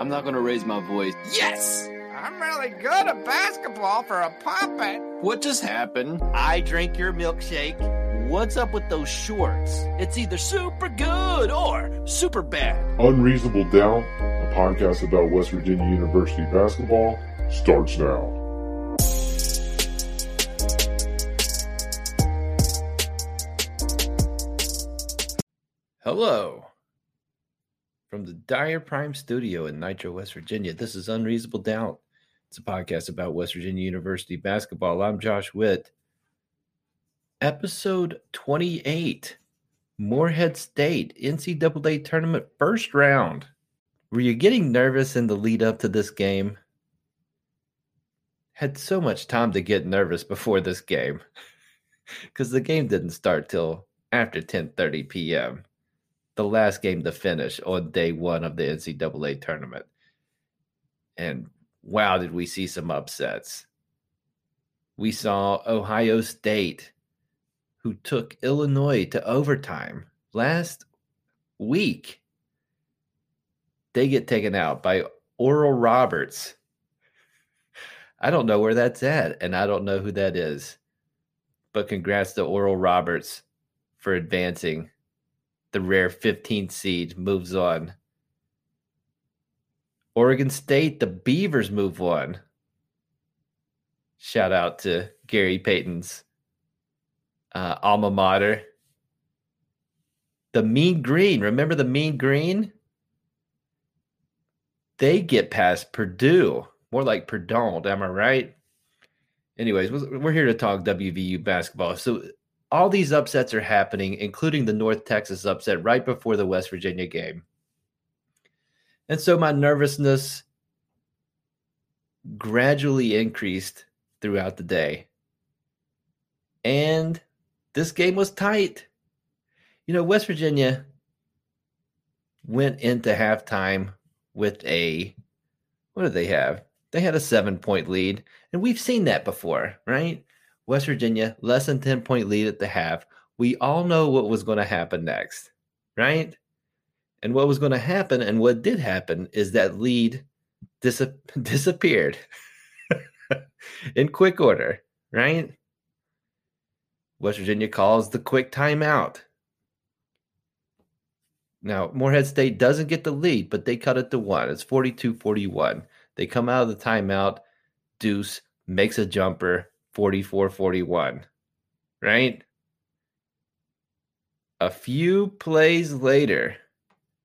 I'm not going to raise my voice. Yes! I'm really good at basketball for a puppet. What just happened? I drink your milkshake. What's up with those shorts? It's either super good or super bad. Unreasonable Doubt, a podcast about West Virginia University basketball, starts now. Hello. From the Dyer Prime Studio in Nitro, West Virginia, this is Unreasonable Doubt. It's a podcast about West Virginia University basketball. I'm Josh Witt. Episode 28 Morehead State NCAA Tournament First Round. Were you getting nervous in the lead up to this game? Had so much time to get nervous before this game because the game didn't start till after 10:30 p.m the last game to finish on day one of the NCAA tournament. And wow, did we see some upsets. We saw Ohio State, who took Illinois to overtime last week. They get taken out by Oral Roberts. I don't know where that's at, and I don't know who that is. But congrats to Oral Roberts for advancing the rare 15th seed moves on. Oregon State, the Beavers move on. Shout out to Gary Payton's uh, alma mater. The Mean Green, remember the Mean Green? They get past Purdue, more like Purdue, am I right? Anyways, we're here to talk WVU basketball. So all these upsets are happening, including the North Texas upset right before the West Virginia game. And so my nervousness gradually increased throughout the day. And this game was tight. You know, West Virginia went into halftime with a what did they have? They had a seven point lead. And we've seen that before, right? West Virginia, less than 10 point lead at the half. We all know what was going to happen next, right? And what was going to happen and what did happen is that lead dis- disappeared in quick order, right? West Virginia calls the quick timeout. Now, Morehead State doesn't get the lead, but they cut it to one. It's 42 41. They come out of the timeout. Deuce makes a jumper, 44 41, right? A few plays later,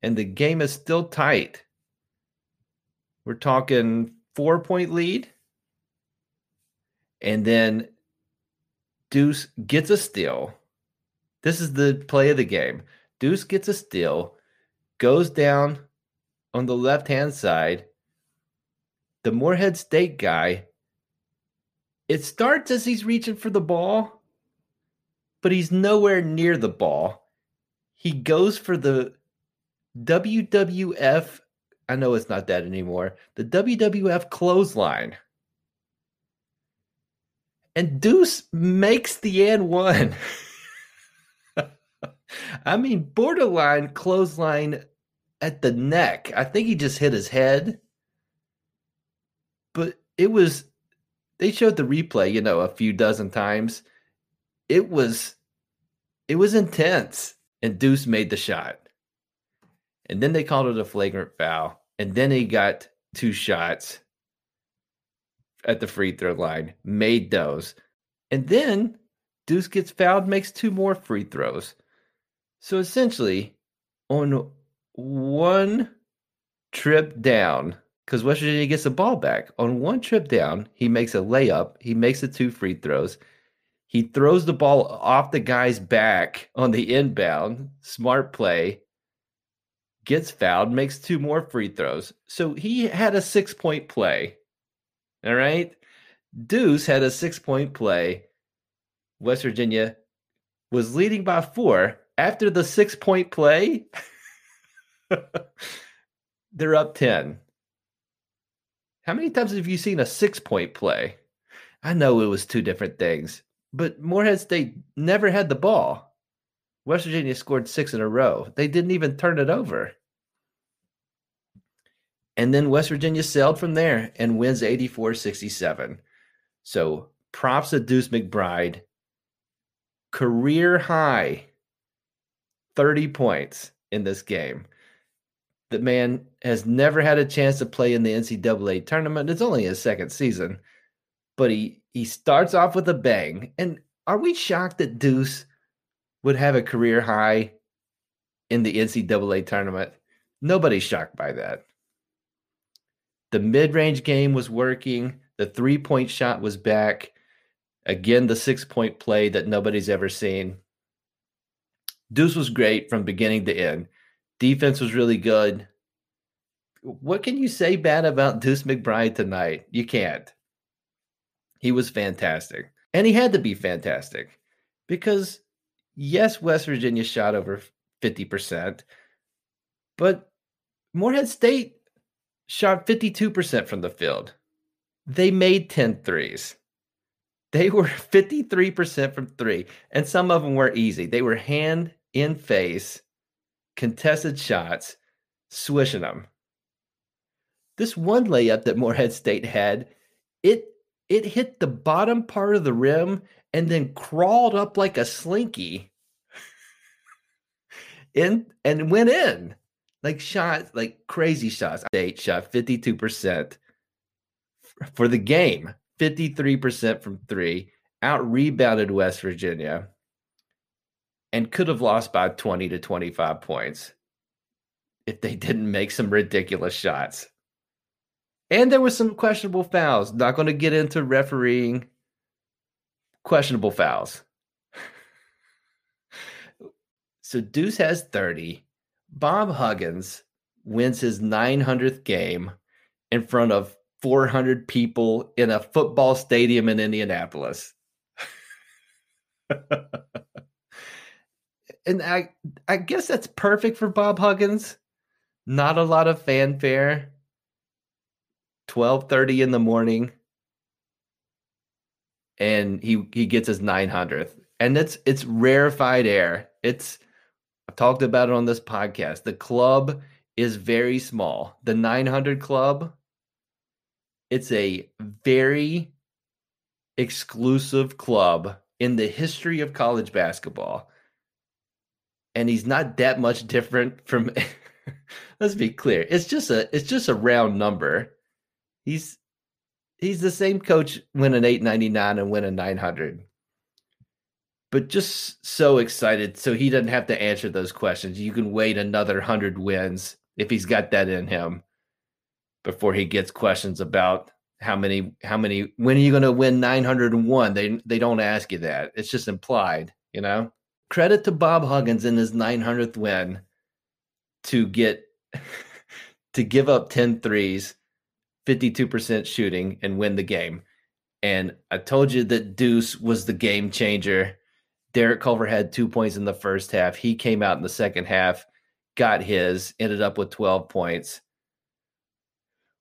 and the game is still tight. We're talking four point lead. And then Deuce gets a steal. This is the play of the game. Deuce gets a steal, goes down on the left hand side. The Morehead State guy it starts as he's reaching for the ball, but he's nowhere near the ball. He goes for the WWF. I know it's not that anymore. The WWF clothesline. And Deuce makes the and one. I mean, borderline clothesline at the neck. I think he just hit his head. But it was they showed the replay, you know, a few dozen times. It was it was intense. And Deuce made the shot. And then they called it a flagrant foul. And then he got two shots at the free throw line, made those. And then Deuce gets fouled, makes two more free throws. So essentially, on one trip down, because West Virginia gets the ball back. On one trip down, he makes a layup. He makes the two free throws. He throws the ball off the guy's back on the inbound. Smart play. Gets fouled, makes two more free throws. So he had a six point play. All right. Deuce had a six point play. West Virginia was leading by four. After the six point play, they're up 10. How many times have you seen a six point play? I know it was two different things, but Morehead State never had the ball. West Virginia scored six in a row. They didn't even turn it over. And then West Virginia sailed from there and wins 84 67. So props to Deuce McBride. Career high 30 points in this game. The man has never had a chance to play in the NCAA tournament. It's only his second season, but he he starts off with a bang. And are we shocked that Deuce would have a career high in the NCAA tournament? Nobody's shocked by that. The mid range game was working. The three point shot was back. Again, the six point play that nobody's ever seen. Deuce was great from beginning to end. Defense was really good. What can you say bad about Deuce McBride tonight? You can't. He was fantastic. And he had to be fantastic because, yes, West Virginia shot over 50%, but Morehead State shot 52% from the field. They made 10 threes. They were 53% from three, and some of them were easy. They were hand in face, contested shots, swishing them. This one layup that Morehead State had, it it hit the bottom part of the rim and then crawled up like a slinky in and went in. Like shots like crazy shots. State shot 52% for the game 53% from three, out rebounded West Virginia, and could have lost by 20 to 25 points if they didn't make some ridiculous shots. And there were some questionable fouls. Not going to get into refereeing questionable fouls. so Deuce has 30. Bob Huggins wins his 900th game in front of 400 people in a football stadium in Indianapolis. and I I guess that's perfect for Bob Huggins. Not a lot of fanfare. 12:30 in the morning and he he gets his 900th. And it's it's rarefied air. It's I've talked about it on this podcast. The club is very small. The 900 club it's a very exclusive club in the history of college basketball. And he's not that much different from let's be clear. It's just a it's just a round number. He's he's the same coach win an 899 and win a 900 but just so excited so he doesn't have to answer those questions you can wait another 100 wins if he's got that in him before he gets questions about how many how many when are you going to win 901 they they don't ask you that it's just implied you know credit to bob huggins in his 900th win to get to give up 10 threes 52% shooting and win the game. And i told you that deuce was the game changer. Derek culver had two points in the first half. He came out in the second half got his ended up with 12 points.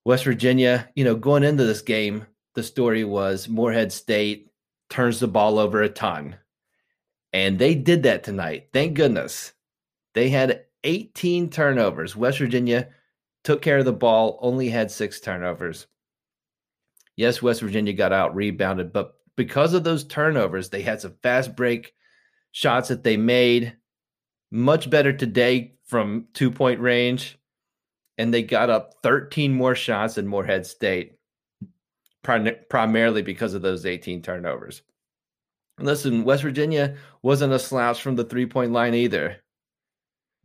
West Virginia, you know, going into this game, the story was Morehead State turns the ball over a ton. And they did that tonight. Thank goodness. They had 18 turnovers. West Virginia took care of the ball, only had six turnovers. Yes, West Virginia got out rebounded, but because of those turnovers, they had some fast break shots that they made. Much better today from two point range and they got up 13 more shots than Morehead State, prim- primarily because of those 18 turnovers. Listen, West Virginia wasn't a slouch from the three point line either.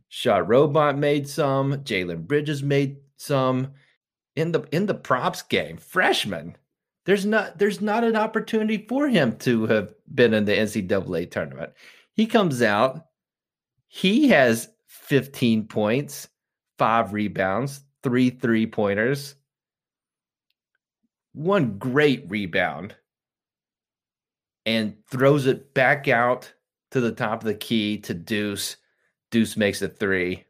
Shot Robot made some, Jalen Bridges made some. In the in the props game, freshman. There's not there's not an opportunity for him to have been in the NCAA tournament. He comes out, he has 15 points five rebounds, three three pointers, one great rebound, and throws it back out to the top of the key to Deuce. Deuce makes a three.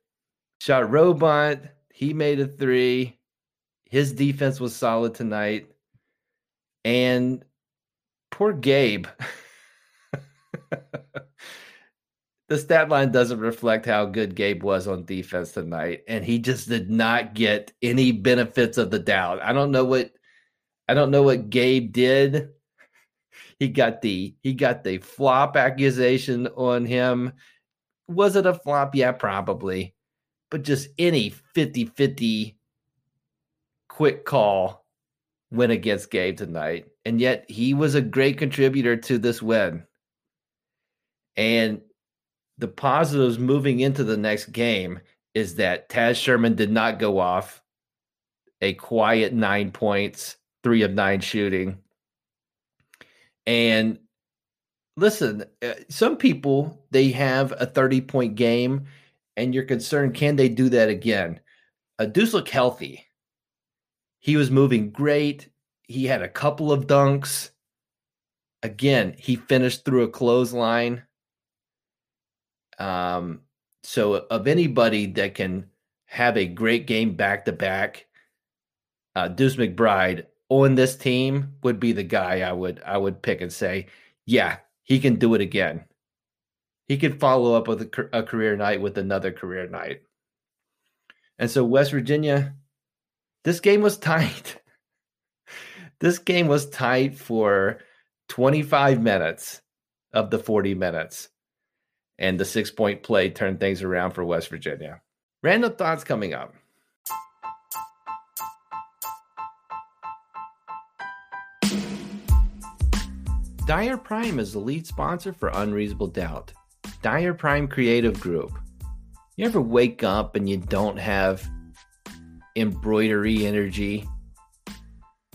Shot Robot, he made a three. His defense was solid tonight. And poor Gabe. the stat line doesn't reflect how good Gabe was on defense tonight, and he just did not get any benefits of the doubt. I don't know what I don't know what Gabe did. He got the he got the flop accusation on him. Was it a flop? Yeah, probably. But just any 50-50 quick call went against Gabe tonight. And yet he was a great contributor to this win. And the positives moving into the next game is that Taz Sherman did not go off a quiet nine points, three of nine shooting. And listen, uh, some people they have a 30 point game and you're concerned can they do that again? Uh, Deuce looked healthy. He was moving great. He had a couple of dunks. Again, he finished through a clothesline. Um, so of anybody that can have a great game back to back, uh, Deuce McBride on this team would be the guy I would I would pick and say, yeah, he can do it again. He could follow up with a, a career night with another career night. And so West Virginia, this game was tight. this game was tight for 25 minutes of the 40 minutes and the six point play turned things around for West Virginia. Random thoughts coming up. Dyer Prime is the lead sponsor for Unreasonable Doubt. Dyer Prime Creative Group. You ever wake up and you don't have embroidery energy?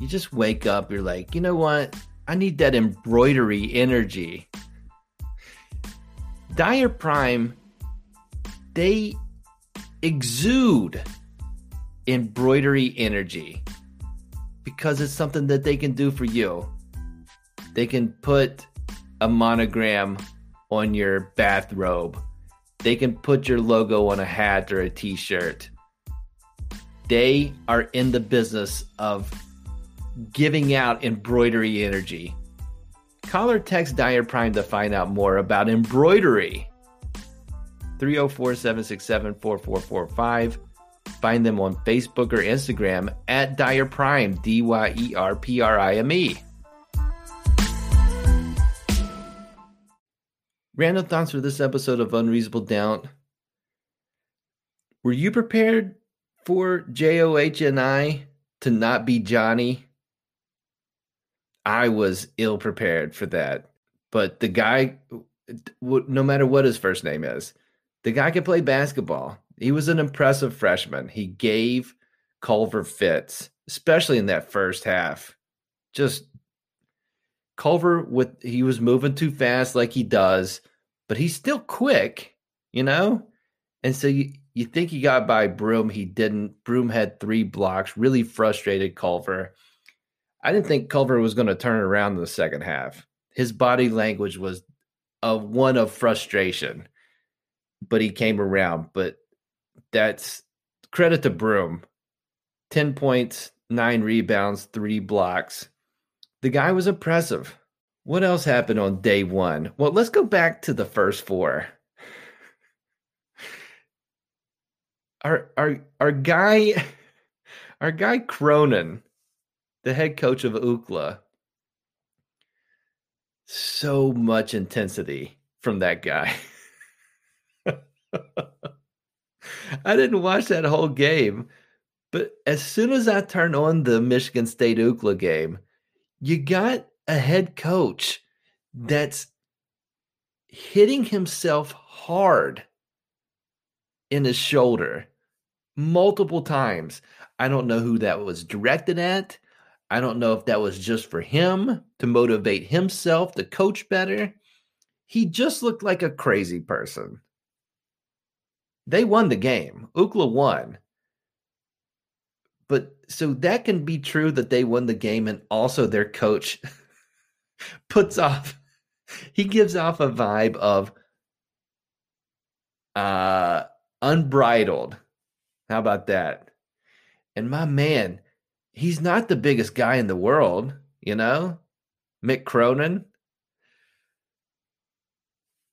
You just wake up, you're like, you know what? I need that embroidery energy. Dyer Prime, they exude embroidery energy because it's something that they can do for you. They can put a monogram on your bathrobe. They can put your logo on a hat or a t shirt. They are in the business of giving out embroidery energy. Call or text Dyer Prime to find out more about embroidery. 304 767 4445. Find them on Facebook or Instagram at Dyer Prime, D Y E R P R I M E. Random thoughts for this episode of Unreasonable Doubt. Were you prepared for JOH and I to not be Johnny? I was ill prepared for that. But the guy, no matter what his first name is, the guy can play basketball. He was an impressive freshman. He gave Culver fits, especially in that first half. Just Culver with he was moving too fast like he does, but he's still quick, you know? And so you, you think he got by Broom, he didn't. Broom had three blocks, really frustrated Culver. I didn't think Culver was going to turn around in the second half. His body language was a one of frustration, but he came around. But that's credit to Broom. 10 points, nine rebounds, three blocks. The guy was impressive. What else happened on day one? Well, let's go back to the first four. Our our our guy, our guy Cronin the head coach of UCLA. So much intensity from that guy. I didn't watch that whole game, but as soon as I turned on the Michigan State UCLA game, you got a head coach hmm. that's hitting himself hard in his shoulder multiple times. I don't know who that was directed at. I don't know if that was just for him to motivate himself to coach better. He just looked like a crazy person. They won the game. UCLA won. But so that can be true that they won the game and also their coach puts off he gives off a vibe of uh unbridled. How about that? And my man, he's not the biggest guy in the world, you know, Mick Cronin.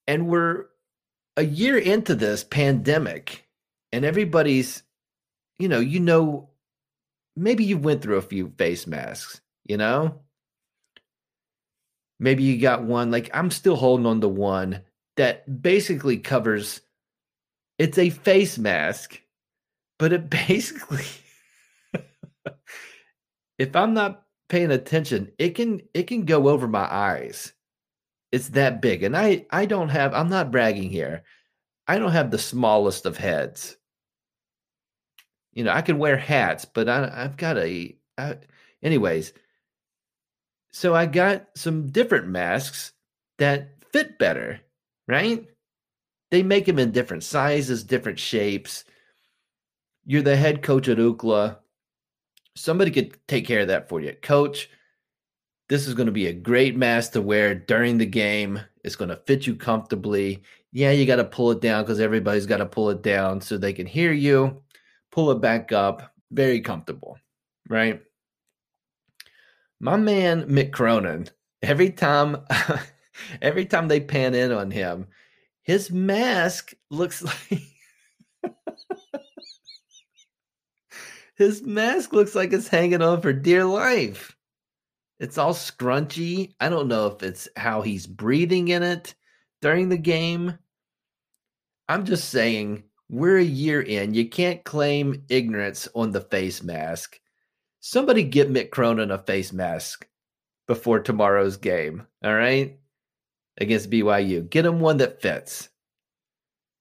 And we're a year into this pandemic and everybody's you know, you know maybe you went through a few face masks, you know? Maybe you got one like I'm still holding on to one that basically covers it's a face mask, but it basically if I'm not paying attention, it can it can go over my eyes. It's that big. And I I don't have I'm not bragging here. I don't have the smallest of heads. You know, I can wear hats, but I I've got a I, anyways. So I got some different masks that fit better, right? They make them in different sizes, different shapes. You're the head coach at Ookla. Somebody could take care of that for you. Coach, this is going to be a great mask to wear during the game. It's going to fit you comfortably. Yeah, you got to pull it down because everybody's got to pull it down so they can hear you. Pull it back up. Very comfortable, right? My man Mick Cronin, every time every time they pan in on him, his mask looks like his mask looks like it's hanging on for dear life. It's all scrunchy. I don't know if it's how he's breathing in it during the game. I'm just saying, we're a year in. You can't claim ignorance on the face mask. Somebody get Mick Cronin a face mask before tomorrow's game. All right. Against BYU. Get him one that fits.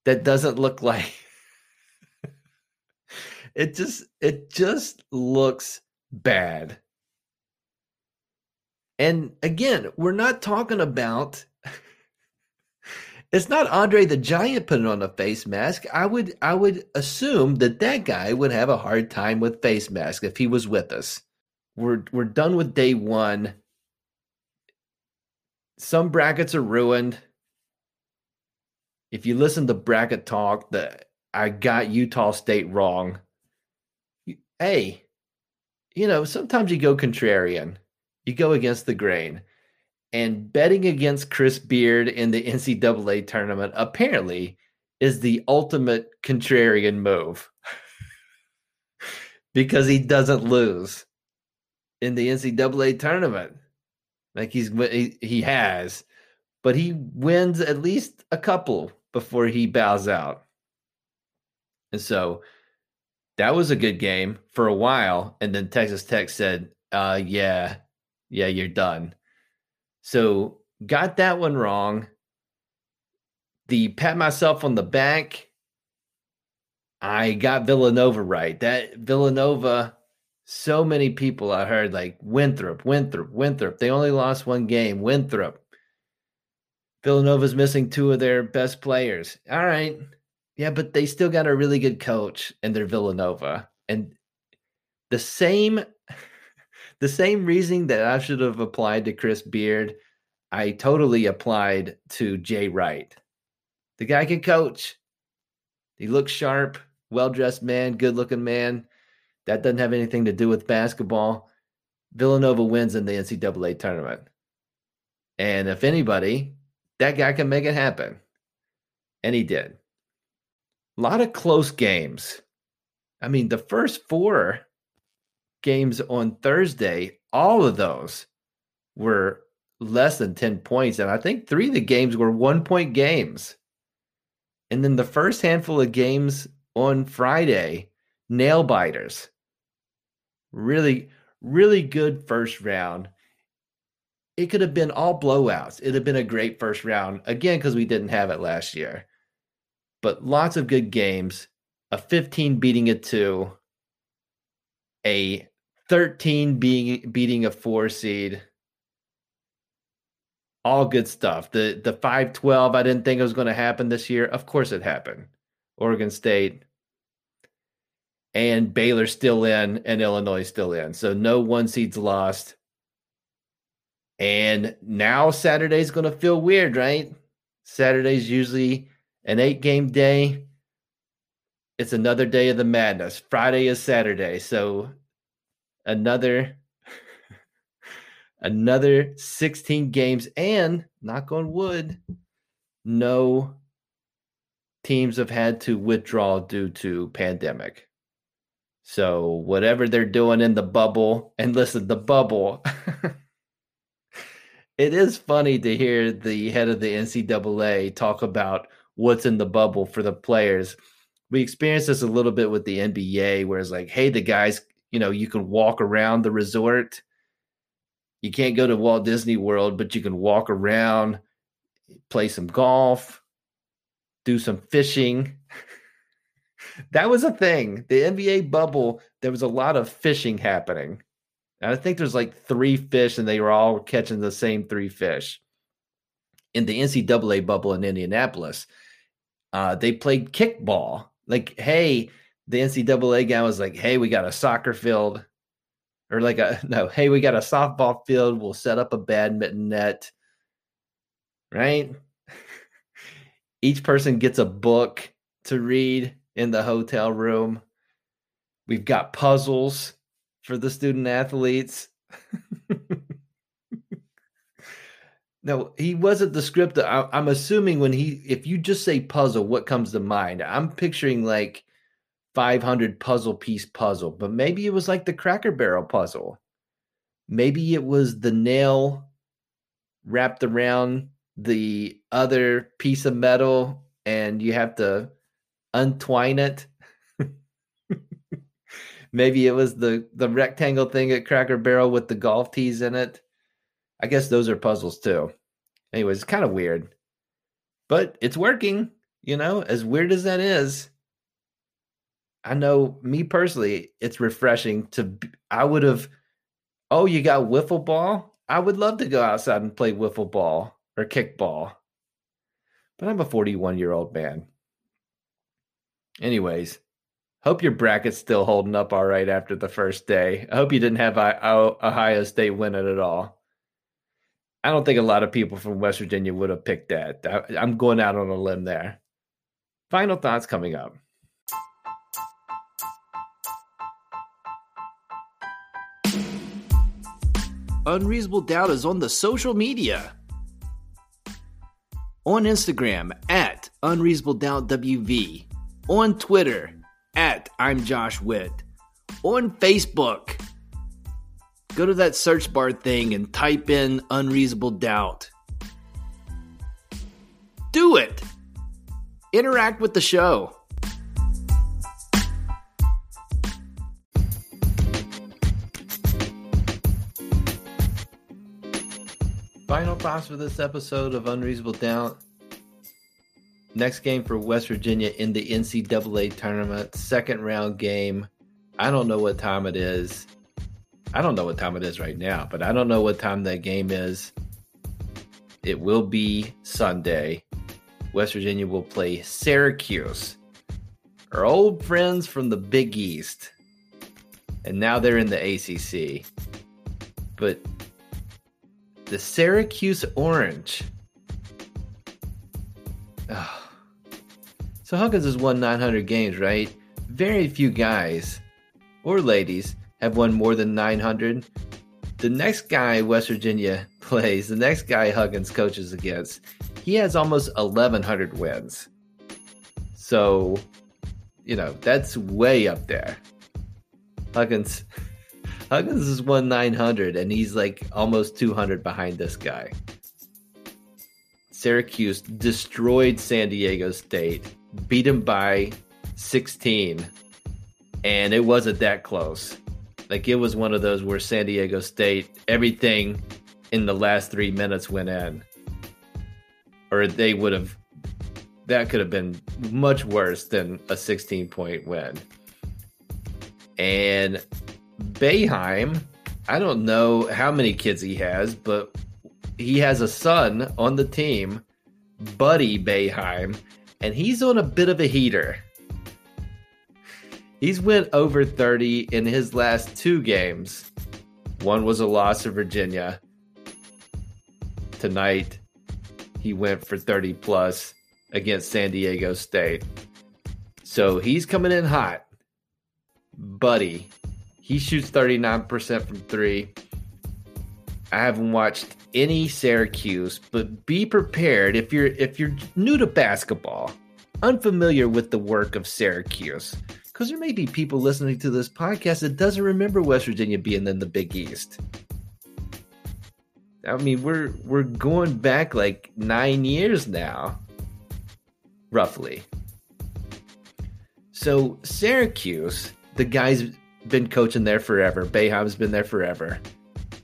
That doesn't look like it just it just looks bad. And again, we're not talking about it's not Andre the Giant putting on a face mask. I would I would assume that that guy would have a hard time with face mask if he was with us. We're we're done with day 1. Some brackets are ruined. If you listen to bracket talk, that I got Utah State wrong. Hey, you know, sometimes you go contrarian you go against the grain. And betting against Chris Beard in the NCAA tournament apparently is the ultimate contrarian move because he doesn't lose in the NCAA tournament. Like he's he, he has, but he wins at least a couple before he bows out. And so that was a good game for a while. And then Texas Tech said, uh, yeah, yeah, you're done. So got that one wrong. The pat myself on the back. I got Villanova right. That Villanova, so many people I heard like Winthrop, Winthrop, Winthrop. They only lost one game. Winthrop. Villanova's missing two of their best players. All right. Yeah, but they still got a really good coach and they're Villanova. And the same the same reasoning that I should have applied to Chris Beard, I totally applied to Jay Wright. The guy can coach. He looks sharp, well dressed man, good looking man. That doesn't have anything to do with basketball. Villanova wins in the NCAA tournament. And if anybody, that guy can make it happen. And he did. A lot of close games. I mean, the first four games on Thursday, all of those were less than 10 points. And I think three of the games were one point games. And then the first handful of games on Friday, nail biters. Really, really good first round. It could have been all blowouts. It'd have been a great first round, again, because we didn't have it last year. But lots of good games. A 15 beating a two, a 13 being beating a four seed. All good stuff. The the 512, I didn't think it was going to happen this year. Of course it happened. Oregon State and Baylor still in and Illinois still in. So no one seeds lost. And now Saturday's going to feel weird, right? Saturday's usually an eight game day. It's another day of the madness. Friday is Saturday. So another another 16 games and knock on wood no teams have had to withdraw due to pandemic. So whatever they're doing in the bubble, and listen, the bubble. it is funny to hear the head of the NCAA talk about what's in the bubble for the players. We experienced this a little bit with the NBA, where it's like, hey, the guys, you know, you can walk around the resort. You can't go to Walt Disney World, but you can walk around, play some golf, do some fishing. that was a thing. The NBA bubble, there was a lot of fishing happening. And I think there's like three fish, and they were all catching the same three fish. In the NCAA bubble in Indianapolis, uh, they played kickball. Like, hey, the NCAA guy was like, hey, we got a soccer field, or like a no, hey, we got a softball field. We'll set up a badminton net, right? Each person gets a book to read in the hotel room. We've got puzzles for the student athletes. no, he wasn't the script. I, I'm assuming when he, if you just say puzzle, what comes to mind? I'm picturing like 500 puzzle piece puzzle, but maybe it was like the Cracker Barrel puzzle. Maybe it was the nail wrapped around the other piece of metal and you have to untwine it. Maybe it was the the rectangle thing at Cracker Barrel with the golf tees in it. I guess those are puzzles too. Anyways, it's kind of weird. But it's working, you know, as weird as that is. I know me personally, it's refreshing to I would have oh, you got wiffle ball? I would love to go outside and play wiffle ball or kickball. But I'm a 41 year old man. Anyways, hope your bracket's still holding up all right after the first day. I hope you didn't have Ohio State win it at all. I don't think a lot of people from West Virginia would have picked that. I'm going out on a limb there. Final thoughts coming up. Unreasonable Doubt is on the social media on Instagram at Unreasonable Doubt WV, on Twitter at I'm Josh Witt, on Facebook. Go to that search bar thing and type in Unreasonable Doubt. Do it! Interact with the show. For this episode of Unreasonable Doubt. Next game for West Virginia in the NCAA tournament, second round game. I don't know what time it is. I don't know what time it is right now, but I don't know what time that game is. It will be Sunday. West Virginia will play Syracuse, our old friends from the Big East. And now they're in the ACC. But the Syracuse Orange. Oh. So Huggins has won 900 games, right? Very few guys or ladies have won more than 900. The next guy West Virginia plays, the next guy Huggins coaches against, he has almost 1,100 wins. So, you know, that's way up there. Huggins Huggins is won 900 and he's like almost 200 behind this guy. Syracuse destroyed San Diego State, beat him by 16, and it wasn't that close. Like it was one of those where San Diego State, everything in the last three minutes went in, or they would have. That could have been much worse than a 16 point win. And Boeheim, I don't know how many kids he has, but he has a son on the team, Buddy Boeheim, and he's on a bit of a heater. He's went over 30 in his last two games. One was a loss to Virginia. Tonight, he went for 30 plus against San Diego State. So he's coming in hot. Buddy, he shoots 39% from three. I haven't watched any Syracuse, but be prepared if you're if you're new to basketball. unfamiliar with the work of Syracuse, because there may be people listening to this podcast that doesn't remember West Virginia being in the Big East. I mean, we're we're going back like nine years now, roughly. So Syracuse, the guy's been coaching there forever. Boeheim's been there forever.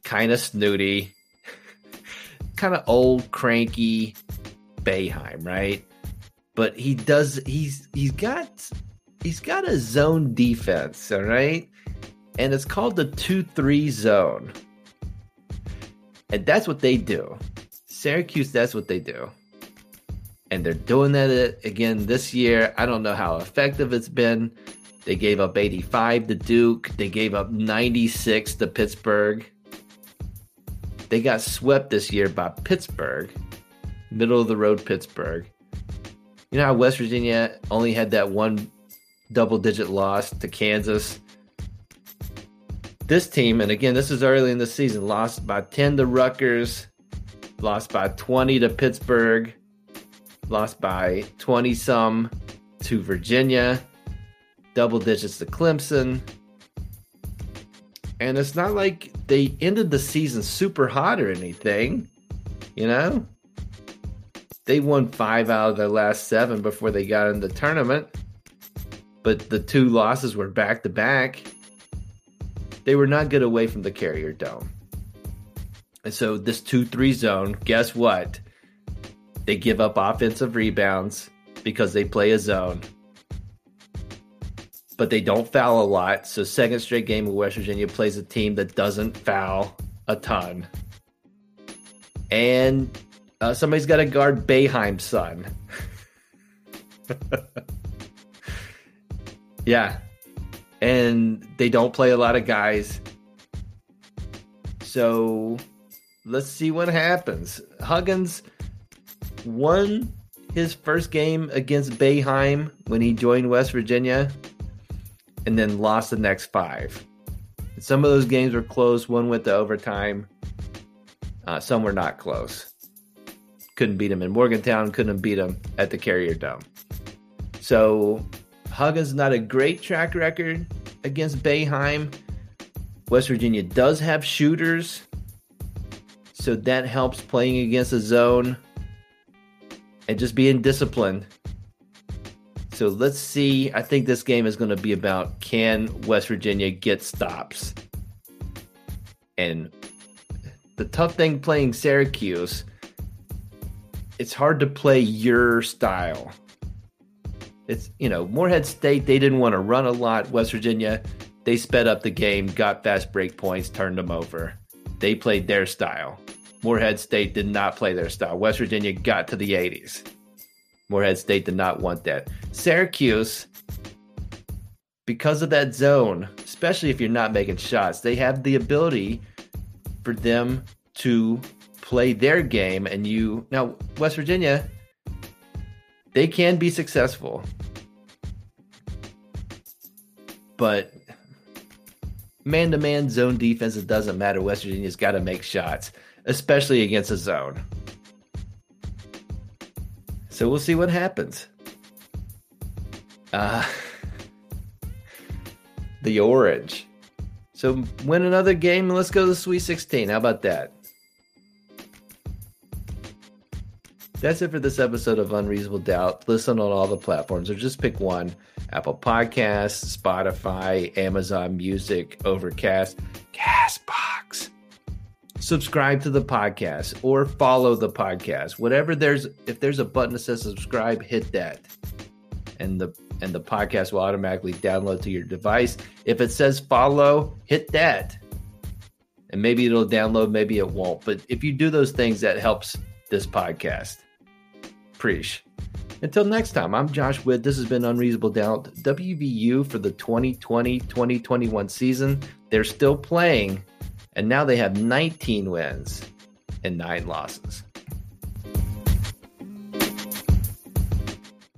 Kind of snooty, kind of old, cranky Boeheim, right? But he does. He's he's got he's got a zone defense, all right, and it's called the two-three zone. And that's what they do. Syracuse, that's what they do. And they're doing that again this year. I don't know how effective it's been. They gave up 85 to Duke, they gave up 96 to Pittsburgh. They got swept this year by Pittsburgh, middle of the road Pittsburgh. You know how West Virginia only had that one double digit loss to Kansas? This team, and again, this is early in the season, lost by 10 to Rutgers, lost by 20 to Pittsburgh, lost by 20 some to Virginia, double digits to Clemson. And it's not like they ended the season super hot or anything, you know? They won five out of their last seven before they got in the tournament, but the two losses were back to back they were not good away from the carrier dome. And so this 2-3 zone, guess what? They give up offensive rebounds because they play a zone. But they don't foul a lot. So second straight game of West Virginia plays a team that doesn't foul a ton. And uh, somebody's got to guard Boeheim's son. yeah, and they don't play a lot of guys. So let's see what happens. Huggins won his first game against Boeheim when he joined West Virginia and then lost the next five. Some of those games were close. One went to overtime. Uh, some were not close. Couldn't beat them in Morgantown. Couldn't beat them at the Carrier Dome. So Huggins not a great track record against Boeheim. West Virginia does have shooters, so that helps playing against a zone and just being disciplined. So let's see. I think this game is going to be about can West Virginia get stops? And the tough thing playing Syracuse, it's hard to play your style it's you know Morehead State they didn't want to run a lot. West Virginia they sped up the game, got fast break points, turned them over. They played their style. Morehead State did not play their style. West Virginia got to the 80s. Morehead State did not want that. Syracuse, because of that zone, especially if you're not making shots, they have the ability for them to play their game. And you now West Virginia, they can be successful. But man to man zone defense, it doesn't matter. West Virginia's got to make shots, especially against a zone. So we'll see what happens. Uh, the Orange. So win another game and let's go to the Sweet 16. How about that? That's it for this episode of Unreasonable Doubt. Listen on all the platforms or just pick one Apple Podcasts, Spotify, Amazon Music, Overcast, Castbox. Subscribe to the podcast or follow the podcast. Whatever there's, if there's a button that says subscribe, hit that. And the and the podcast will automatically download to your device. If it says follow, hit that. And maybe it'll download, maybe it won't. But if you do those things, that helps this podcast. Preach. Until next time, I'm Josh Witt. This has been Unreasonable Doubt. WVU for the 2020 2021 season. They're still playing, and now they have 19 wins and nine losses.